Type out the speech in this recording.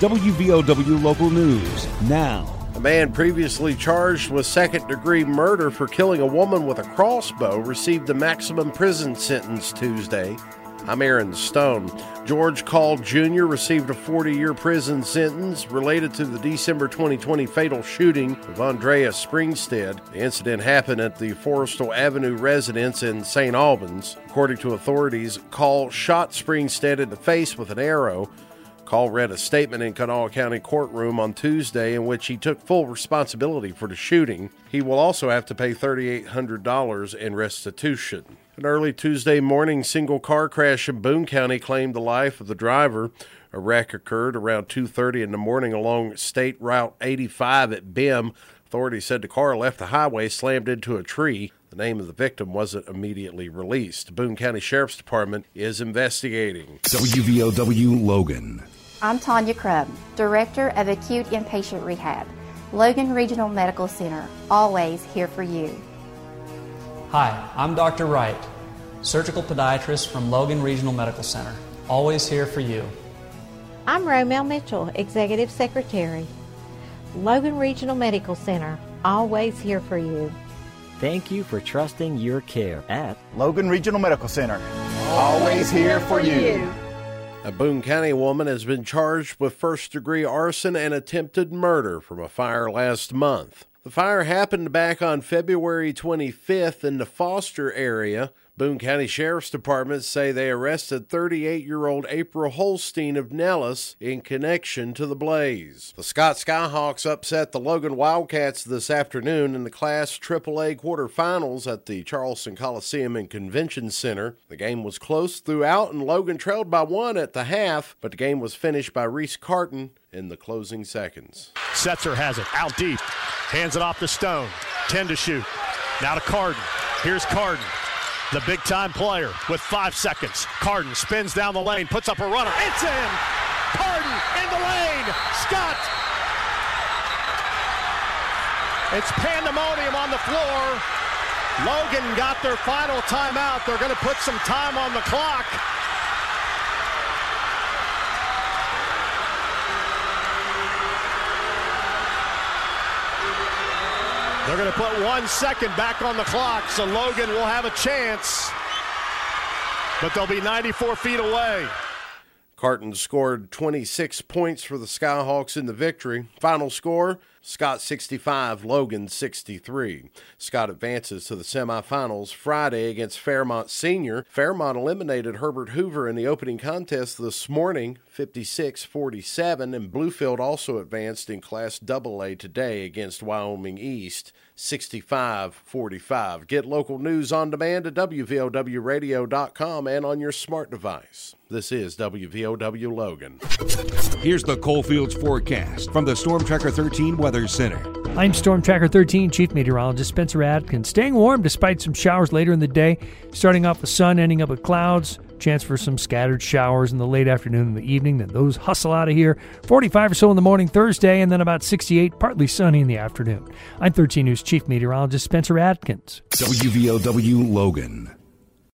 WVOW Local News now. A man previously charged with second degree murder for killing a woman with a crossbow received a maximum prison sentence Tuesday. I'm Aaron Stone. George Call Jr. received a 40 year prison sentence related to the December 2020 fatal shooting of Andrea Springstead. The incident happened at the Forestal Avenue residence in St. Albans. According to authorities, Call shot Springstead in the face with an arrow. Call read a statement in Kanawha County courtroom on Tuesday in which he took full responsibility for the shooting. He will also have to pay $3,800 in restitution. An early Tuesday morning single car crash in Boone County claimed the life of the driver. A wreck occurred around 2:30 in the morning along State Route 85 at Bim. Authorities said the car left the highway, slammed into a tree. The name of the victim wasn't immediately released. Boone County Sheriff's Department is investigating. WVOW Logan. I'm Tanya Crubb, Director of Acute Inpatient Rehab, Logan Regional Medical Center, always here for you. Hi, I'm Dr. Wright, surgical podiatrist from Logan Regional Medical Center, always here for you. I'm Romel Mitchell, Executive Secretary, Logan Regional Medical Center, always here for you. Thank you for trusting your care at Logan Regional Medical Center, always here for you. A Boone County woman has been charged with first degree arson and attempted murder from a fire last month. The fire happened back on February 25th in the Foster area. Boone County Sheriff's Department say they arrested 38 year old April Holstein of Nellis in connection to the blaze. The Scott Skyhawks upset the Logan Wildcats this afternoon in the Class AAA quarterfinals at the Charleston Coliseum and Convention Center. The game was close throughout, and Logan trailed by one at the half, but the game was finished by Reese Carden in the closing seconds. Setzer has it out deep, hands it off to Stone. 10 to shoot. Now to Carden. Here's Carden. The big time player with five seconds. Carden spins down the lane, puts up a runner. It's in! Carden in the lane! Scott! It's pandemonium on the floor. Logan got their final timeout. They're going to put some time on the clock. They're going to put one second back on the clock, so Logan will have a chance, but they'll be 94 feet away. Carden scored 26 points for the Skyhawks in the victory. Final score Scott 65, Logan 63. Scott advances to the semifinals Friday against Fairmont Senior. Fairmont eliminated Herbert Hoover in the opening contest this morning, 56 47, and Bluefield also advanced in Class AA today against Wyoming East, 65 45. Get local news on demand at WVOWradio.com and on your smart device. This is WVOW Logan. Here's the Coalfields forecast from the Storm Tracker 13 Weather Center. I'm Storm Tracker 13 Chief Meteorologist Spencer Atkins. Staying warm despite some showers later in the day, starting off with sun, ending up with clouds. Chance for some scattered showers in the late afternoon and the evening. Then those hustle out of here. 45 or so in the morning Thursday, and then about 68, partly sunny in the afternoon. I'm 13 News Chief Meteorologist Spencer Atkins. WVOW Logan.